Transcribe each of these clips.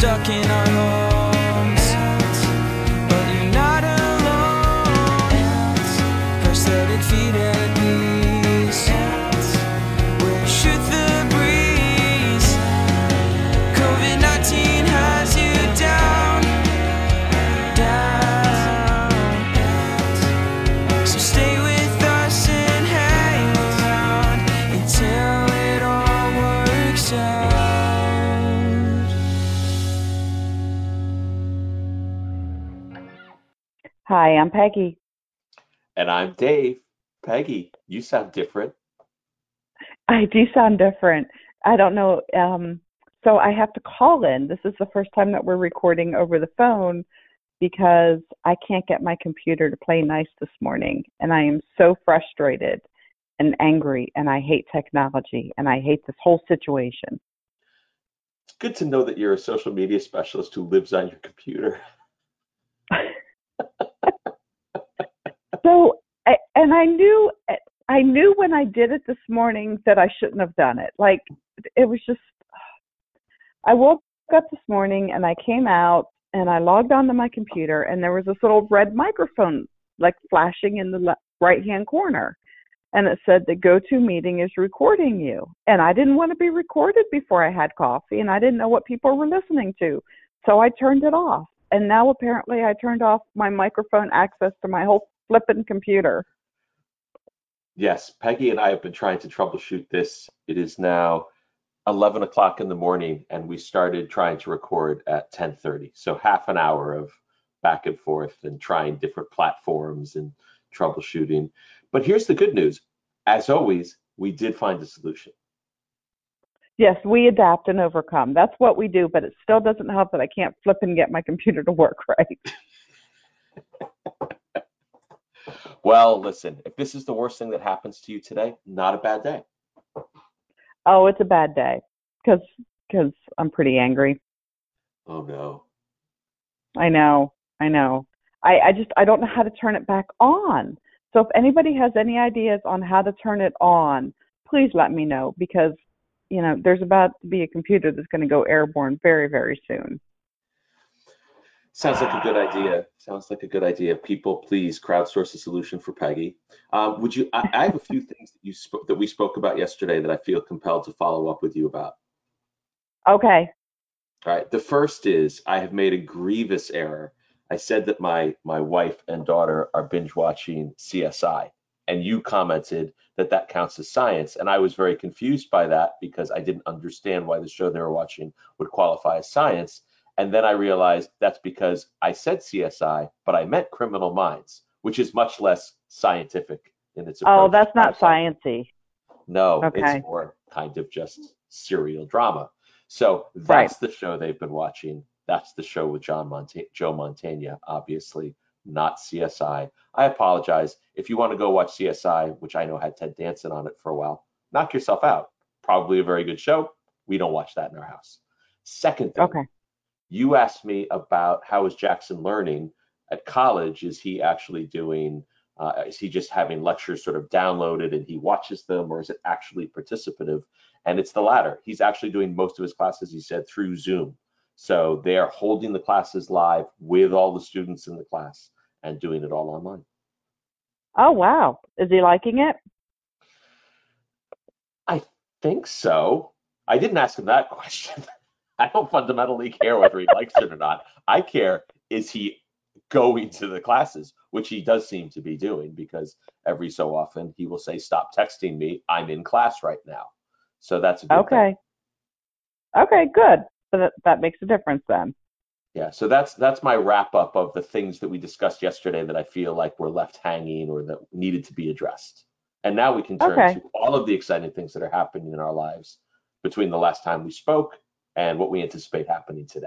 stuck in our homes. Hi, I'm Peggy. And I'm Dave. Peggy, you sound different. I do sound different. I don't know. Um, so I have to call in. This is the first time that we're recording over the phone because I can't get my computer to play nice this morning. And I am so frustrated and angry. And I hate technology. And I hate this whole situation. It's good to know that you're a social media specialist who lives on your computer. So, I, and I knew, I knew when I did it this morning that I shouldn't have done it. Like, it was just, I woke up this morning and I came out and I logged onto my computer and there was this little red microphone like flashing in the le- right hand corner. And it said the GoToMeeting is recording you. And I didn't want to be recorded before I had coffee and I didn't know what people were listening to. So I turned it off. And now apparently I turned off my microphone access to my whole flipping computer. Yes, Peggy and I have been trying to troubleshoot this. It is now 11 o'clock in the morning, and we started trying to record at 10:30. So half an hour of back and forth and trying different platforms and troubleshooting. But here's the good news. As always, we did find a solution. Yes, we adapt and overcome. That's what we do, but it still doesn't help that I can't flip and get my computer to work right. Well, listen, if this is the worst thing that happens to you today, not a bad day. Oh, it's a bad day because because I'm pretty angry. Oh no. I know, I know. I I just I don't know how to turn it back on. So if anybody has any ideas on how to turn it on, please let me know because you know there's about to be a computer that's going to go airborne very very soon. Sounds like a good idea. Sounds like a good idea. People, please crowdsource a solution for Peggy. Um, would you? I, I have a few things that you spoke that we spoke about yesterday that I feel compelled to follow up with you about. Okay. All right. The first is I have made a grievous error. I said that my my wife and daughter are binge watching CSI, and you commented that that counts as science, and I was very confused by that because I didn't understand why the show they were watching would qualify as science. And then I realized that's because I said CSI, but I meant Criminal Minds, which is much less scientific in its oh, approach. Oh, that's not sciency. No, Okay. it's more kind of just serial drama. So Right. that's the show they've been watching. That's the show with John Monta- Joe Mantegna, obviously, not CSI. I apologize. If you want to go watch CSI, which I know had Ted Danson on it for a while, knock yourself out. Probably a very good show. We don't watch that in our house. Second thing, Okay. You asked me about how is Jackson learning at college? Is he actually doing? Uh, is he just having lectures sort of downloaded and he watches them, or is it actually participative? And it's the latter. He's actually doing most of his classes, he said, through Zoom. So they are holding the classes live with all the students in the class and doing it all online. Oh wow. Is he liking it? I think so. I didn't ask him that question. I don't fundamentally care whether he likes it or not. I care is he going to the classes, which he does seem to be doing because every so often he will say, Stop texting me. I'm in class right now. So that's a good thing. Okay. Okay, good. So that that makes a difference then. Yeah, so that's that's my wrap up of the things that we discussed yesterday that I feel like were left hanging or that needed to be addressed. And now we can turn Okay. to all of the exciting things that are happening in our lives between the last time we spoke and what we anticipate happening today.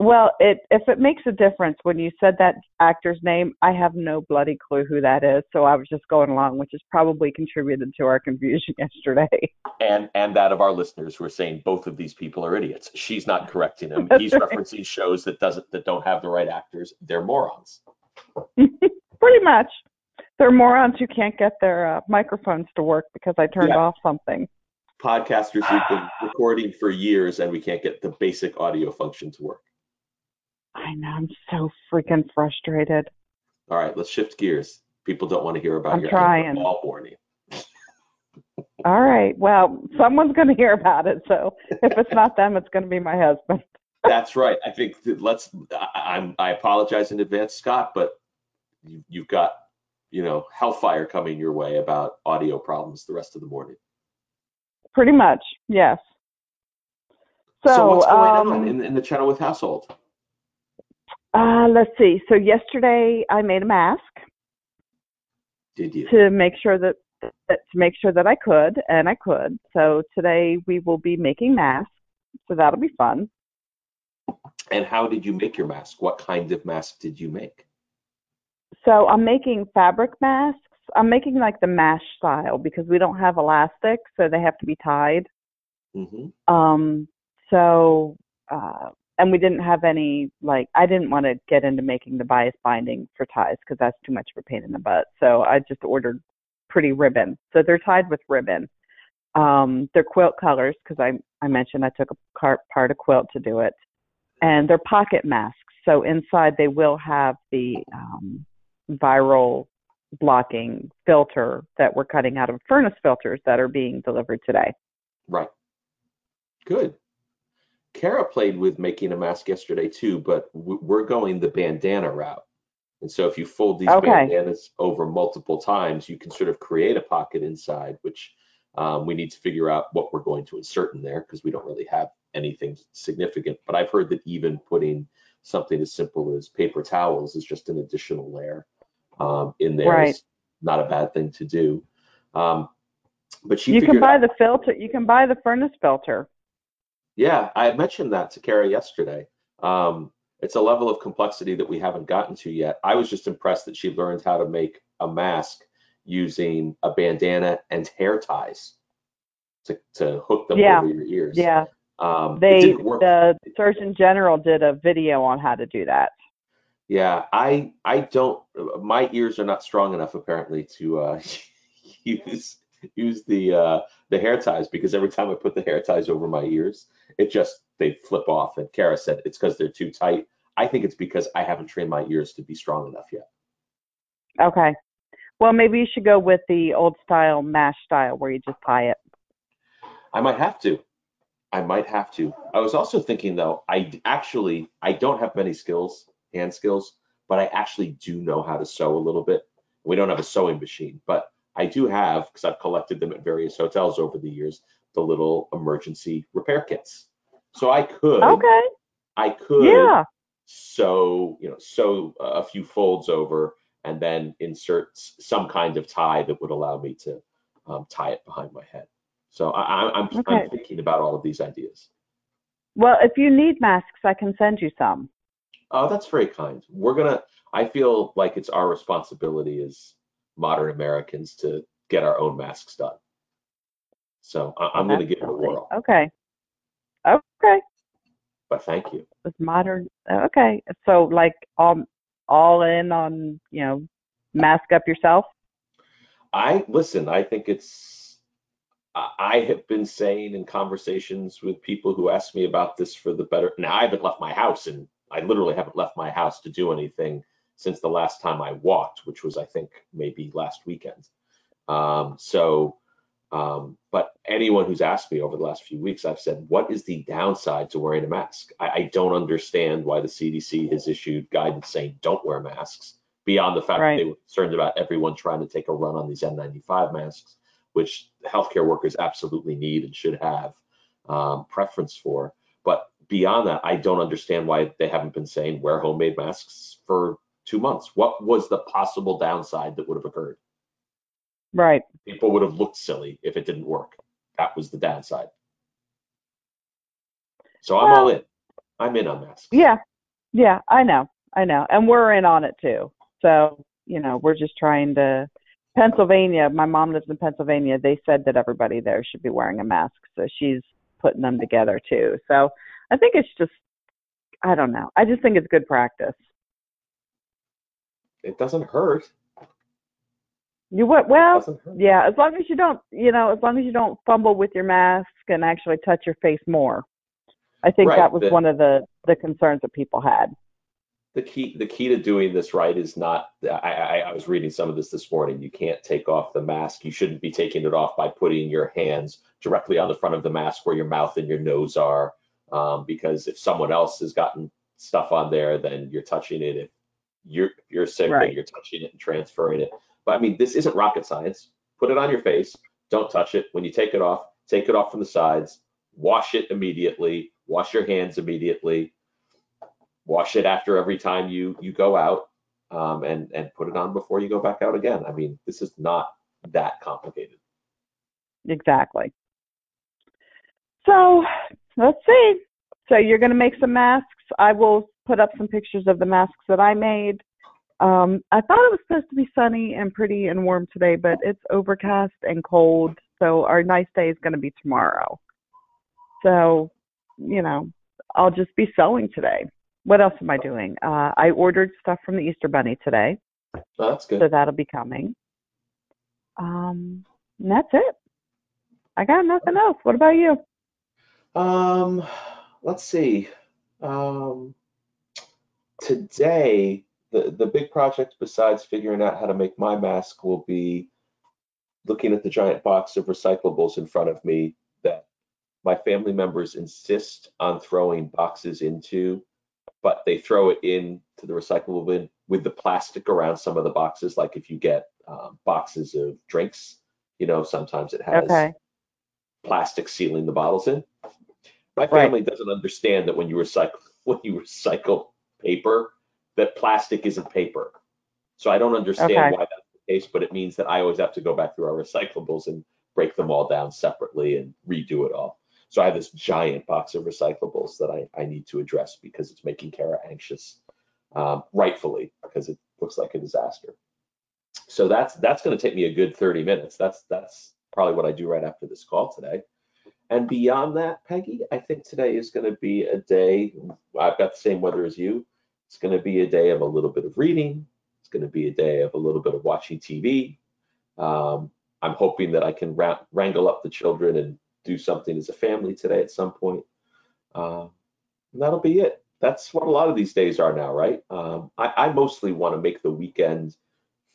Well, it if it makes a difference when you said that actor's name, I have no bloody clue who that is. So I was just going along, which has probably contributed to our confusion yesterday. And and that of our listeners who are saying both of these people are idiots. She's not correcting him. He's right. referencing shows that doesn't that don't have the right actors. They're morons. Pretty much. They're morons who can't get their uh, microphones to work because I turned Yeah. off something. Podcasters who've been recording for years and we can't get the basic audio function to work. I know. I'm so freaking frustrated. All right, let's shift gears. People don't want to hear about I'm your trying. ball warning. All right. Well, someone's going to hear about it. So if it's not them, it's going to be my husband. That's right. I think let's. I, I'm. I apologize in advance, Scott, but you, you've got you know hellfire coming your way about audio problems the rest of the morning. Pretty much. Yes. So, what's going um, on in, in the Chenoweth household? uh, let's see. So yesterday I made a mask Did you? to make sure that, that to make sure that I could, and I could. So today we will be making masks. So that'll be fun. And how did you make your mask? What kind of mask did you make? So I'm making fabric masks. I'm making like the mash style because we don't have elastic, so they have to be tied. hmm Um, so, uh, and we didn't have any, like, I didn't want to get into making the bias binding for ties because that's too much of a pain in the butt. So I just ordered pretty ribbon. So they're tied with ribbon. Um, they're quilt colors because I, I mentioned I took a part, part of quilt to do it. And they're pocket masks. So inside they will have the um, viral blocking filter that we're cutting out of furnace filters that are being delivered today. Right. Good. Kara played with making a mask yesterday too, but we're going the bandana route. And so if you fold these Okay. bandanas over multiple times, you can sort of create a pocket inside, which um, we need to figure out what we're going to insert in there because we don't really have anything significant. But I've heard that even putting something as simple as paper towels is just an additional layer um, in there Right. is not a bad thing to do. Um, but she you can buy out- the filter. You can buy the furnace filter. Yeah, I mentioned that to Kara yesterday. Um, it's a level of complexity that we haven't gotten to yet. I was just impressed that she learned how to make a mask using a bandana and hair ties to, to hook them Yeah. over your ears. Yeah, Um, they the Surgeon General did a video on how to do that. Yeah, I I don't. My ears are not strong enough apparently to uh, use use the uh, the hair ties because every time I put the hair ties over my ears, it just they flip off. And Kara said it's because they're too tight. I think it's because I haven't trained my ears to be strong enough yet. Okay. Well, maybe you should go with the old style mash style where you just tie it. I might have to. I might have to. I was also thinking though, I actually I don't have many skills, hand skills, but I actually do know how to sew a little bit. We don't have a sewing machine, but I do have because I've collected them at various hotels over the years, the little emergency repair kits. So I could Okay. I could Yeah. sew, you know, sew a few folds over and then insert some kind of tie that would allow me to um, tie it behind my head. So I, I'm, Okay. I'm thinking about all of these ideas. Well, if you need masks, I can send you some. Oh, that's very kind. We're gonna. I feel like it's our responsibility as modern Americans to get our own masks done. So I, I'm gonna give it a whirl. Okay. Okay. But thank you. With modern. Okay. So like all all in on you know mask up yourself. I listen. I think it's. I I have been saying in conversations with people who ask me about this for the better. Now I haven't left my house, and I literally haven't left my house to do anything since the last time I walked, which was I think maybe last weekend. Um, so, um, but anyone who's asked me over the last few weeks, I've said, what is the downside to wearing a mask? I, I don't understand why the CDC has issued guidance saying don't wear masks beyond the fact Right. that they were concerned about everyone trying to take a run on these N95 masks, which healthcare workers absolutely need and should have um, preference for. But beyond that, I don't understand why they haven't been saying wear homemade masks for two months. What was the possible downside that would have occurred? Right. People would have looked silly if it didn't work. That was the downside. So I'm all in. I'm in on masks. Yeah. Yeah. I know. I know. And we're in on it too. So you know we're just trying to. Pennsylvania. My mom lives in Pennsylvania. They said that everybody there should be wearing a mask, so she's putting them together too. So I think it's just. I don't know. I just think it's good practice. It doesn't hurt. You what? Well, yeah. As long as you don't, you know, as long as you don't fumble with your mask and actually touch your face more. I think Right, that was the- one of the the concerns that people had. the key the key to doing this right is not I, I I was reading some of this this morning you can't take off the mask you shouldn't be taking it off by putting your hands directly on the front of the mask where your mouth and your nose are um, because if someone else has gotten stuff on there then you're touching it. If you're if you're sick then you're touching it and transferring it. But I mean this isn't rocket science. Put it on your face. Don't touch it. When you take it off take it off from the sides. Wash it immediately. Wash your hands immediately. Wash it after every time you you go out um, and and put it on before you go back out again. I mean, this is not that complicated. Exactly. So let's see. So you're going to make some masks. I will put up some pictures of the masks that I made. Um, I thought it was supposed to be sunny and pretty and warm today, but it's overcast and cold. So our nice day is going to be tomorrow. So, you know, I'll just be sewing today. What else am I doing? Uh, I ordered stuff from the Easter Bunny today, Oh, that's good. so that'll be coming. Um, and that's it. I got nothing else. What about you? Um, let's see. Um, today, the the big project besides figuring out how to make my mask will be looking at the giant box of recyclables in front of me that my family members insist on throwing boxes into, but they throw it in to the recyclable bin with the plastic around some of the boxes. Like if you get um, boxes of drinks, you know, sometimes it has Okay. plastic sealing the bottles in. My Right. family doesn't understand that when you recycle when you recycle paper, that plastic isn't paper. So I don't understand Okay. why that's the case, but it means that I always have to go back through our recyclables and break them all down separately and redo it all. So I have this giant box of recyclables that I, I need to address because it's making Kara anxious, um, rightfully, because it looks like a disaster. So that's that's going to take me a good 30 minutes. That's that's probably what I do right after this call today. And beyond that, Peggy, I think today is going to be a day. I've got the same weather as you. It's going to be a day of a little bit of reading. It's going to be a day of a little bit of watching TV. Um, I'm hoping that I can ra- wrangle up the children and do something as a family today at some point. Um, that'll be it. That's what a lot of these days are now, right? Um, I, I mostly want to make the weekend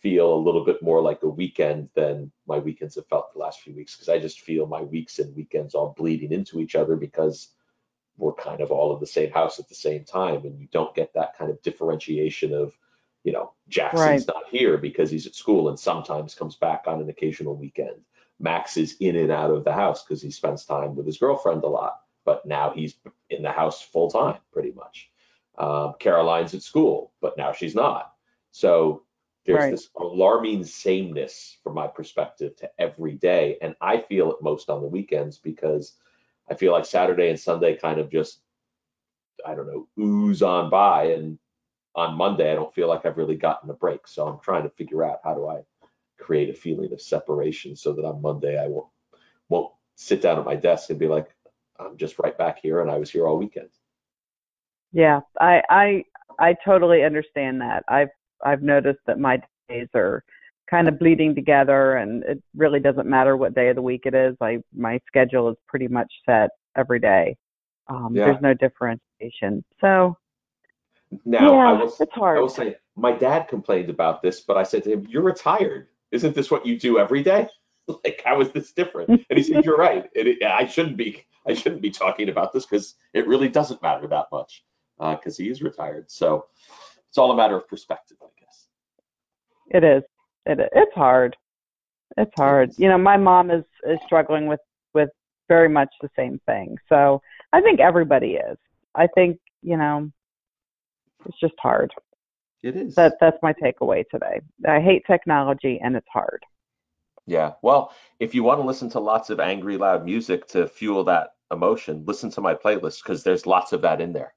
feel a little bit more like a weekend than my weekends have felt the last few weeks because I just feel my weeks and weekends all bleeding into each other because we're kind of all in the same house at the same time and you don't get that kind of differentiation of you know Jackson's not here because he's at school and sometimes comes back on an occasional weekend. Max is in and out of the house because he spends time with his girlfriend a lot but now he's in the house full time pretty much. Um, Caroline's at school but now she's not. So there's Right. this alarming sameness from my perspective to every day and i feel it most on the weekends because i feel like saturday and sunday kind of just i don't know ooze on by and on monday i don't feel like i've really gotten a break so i'm trying to figure out how do i create a feeling of separation so that on monday i won't won't sit down at my desk and be like i'm just right back here and i was here all weekend Yeah, I I I totally understand that. I've I've noticed that my days are kind of bleeding together, and it really doesn't matter what day of the week it is. I my schedule is pretty much set every day. Um, Yeah. There's no differentiation. So now i yeah, will it's hard. I will say, my dad complained about this, but I said to him, "You're retired. Isn't this what you do every day? like, how is this different?" And he said, "You're right. It, it- I shouldn't be. I shouldn't be talking about this because it really doesn't matter that much because he is retired. So it's all a matter of perspective, I guess." It is. It it's hard. It's hard. You know, my mom is is struggling with with very much the same thing. So I think everybody is. I think you know, it's just hard. It is. That that's my takeaway today. I hate technology and it's hard. Yeah. Well, if you want to listen to lots of angry, loud music to fuel that emotion, listen to my playlist because there's lots of that in there.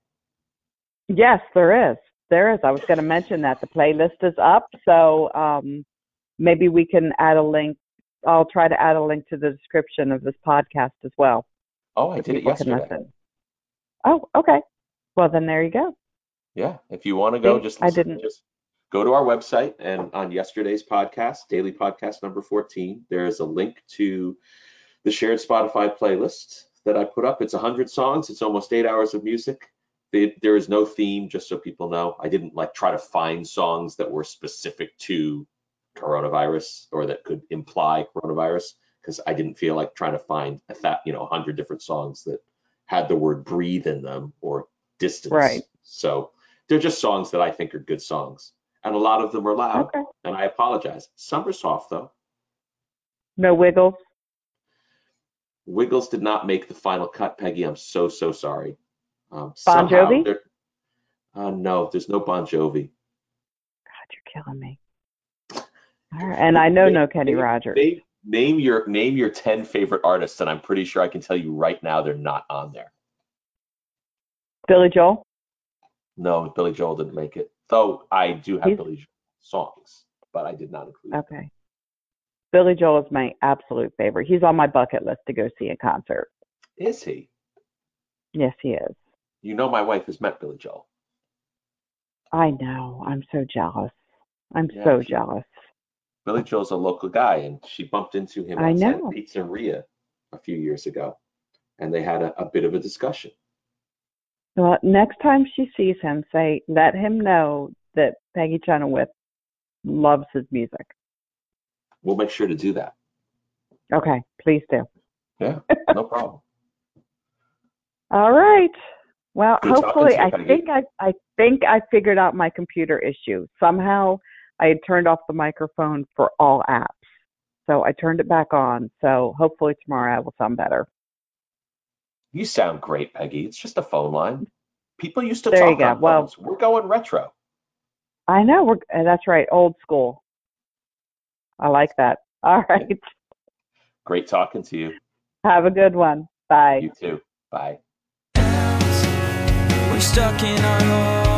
Yes, there is. There is. I was going to mention that the playlist is up, so um, maybe we can add a link. I'll try to add a link to the description of this podcast as well. Oh, I did it yesterday. Oh, okay. Well, then there you go. Yeah. If you want to go, See, just I didn't- just go to our website and on yesterday's podcast, daily podcast number 14, there is a link to the shared Spotify playlist that I put up. It's 100 songs, it's almost eight hours of music. They, there is no theme, just so people know. I didn't like try to find songs that were specific to coronavirus or that could imply coronavirus because I didn't feel like trying to find a that you know 100 different songs that had the word breathe in them or distance. Right. So they're just songs that I think are good songs. And a lot of them are loud. Okay. And I apologize. Some are soft though. No wiggles. Wiggles did not make the final cut, Peggy. I'm so, so sorry. Um, Bon Jovi? Uh, no, there's no Bon Jovi. God, you're killing me. Right. And I know Name- no Kenny Rogers. Name, name your name your 10 favorite artists, and I'm pretty sure I can tell you right now they're not on there. Billy Joel. No, Billy Joel didn't make it. Though I do have He's- Billy Joel songs, but I did not include. Okay. Billy Joel is my absolute favorite. He's on my bucket list to go see a concert. Is he? Yes, he is. You know, my wife has met Billy Joel. I know. I'm so jealous. I'm Yeah, so she- jealous. Billy Joel's a local guy, and she bumped into him I outside know. Pizzeria a few years ago, and they had a, a bit of a discussion. Well, next time she sees him, say, let him know that Peggy Chenoweth loves his music. We'll make sure to do that. Okay, please do. Yeah, no problem. All right. Well, hopefully, I think I, I think I figured out my computer issue. Somehow, I had turned off the microphone for all apps, so I turned it back on. So hopefully tomorrow I will sound better. You sound great, Peggy. It's just a phone line. People used to There you talk go. on Well- phones. We're going retro. I know we're uh, that's right, old school. I like that. All right. Great talking to you. Have a good one. Bye. You too. Bye. We're stuck in our homes,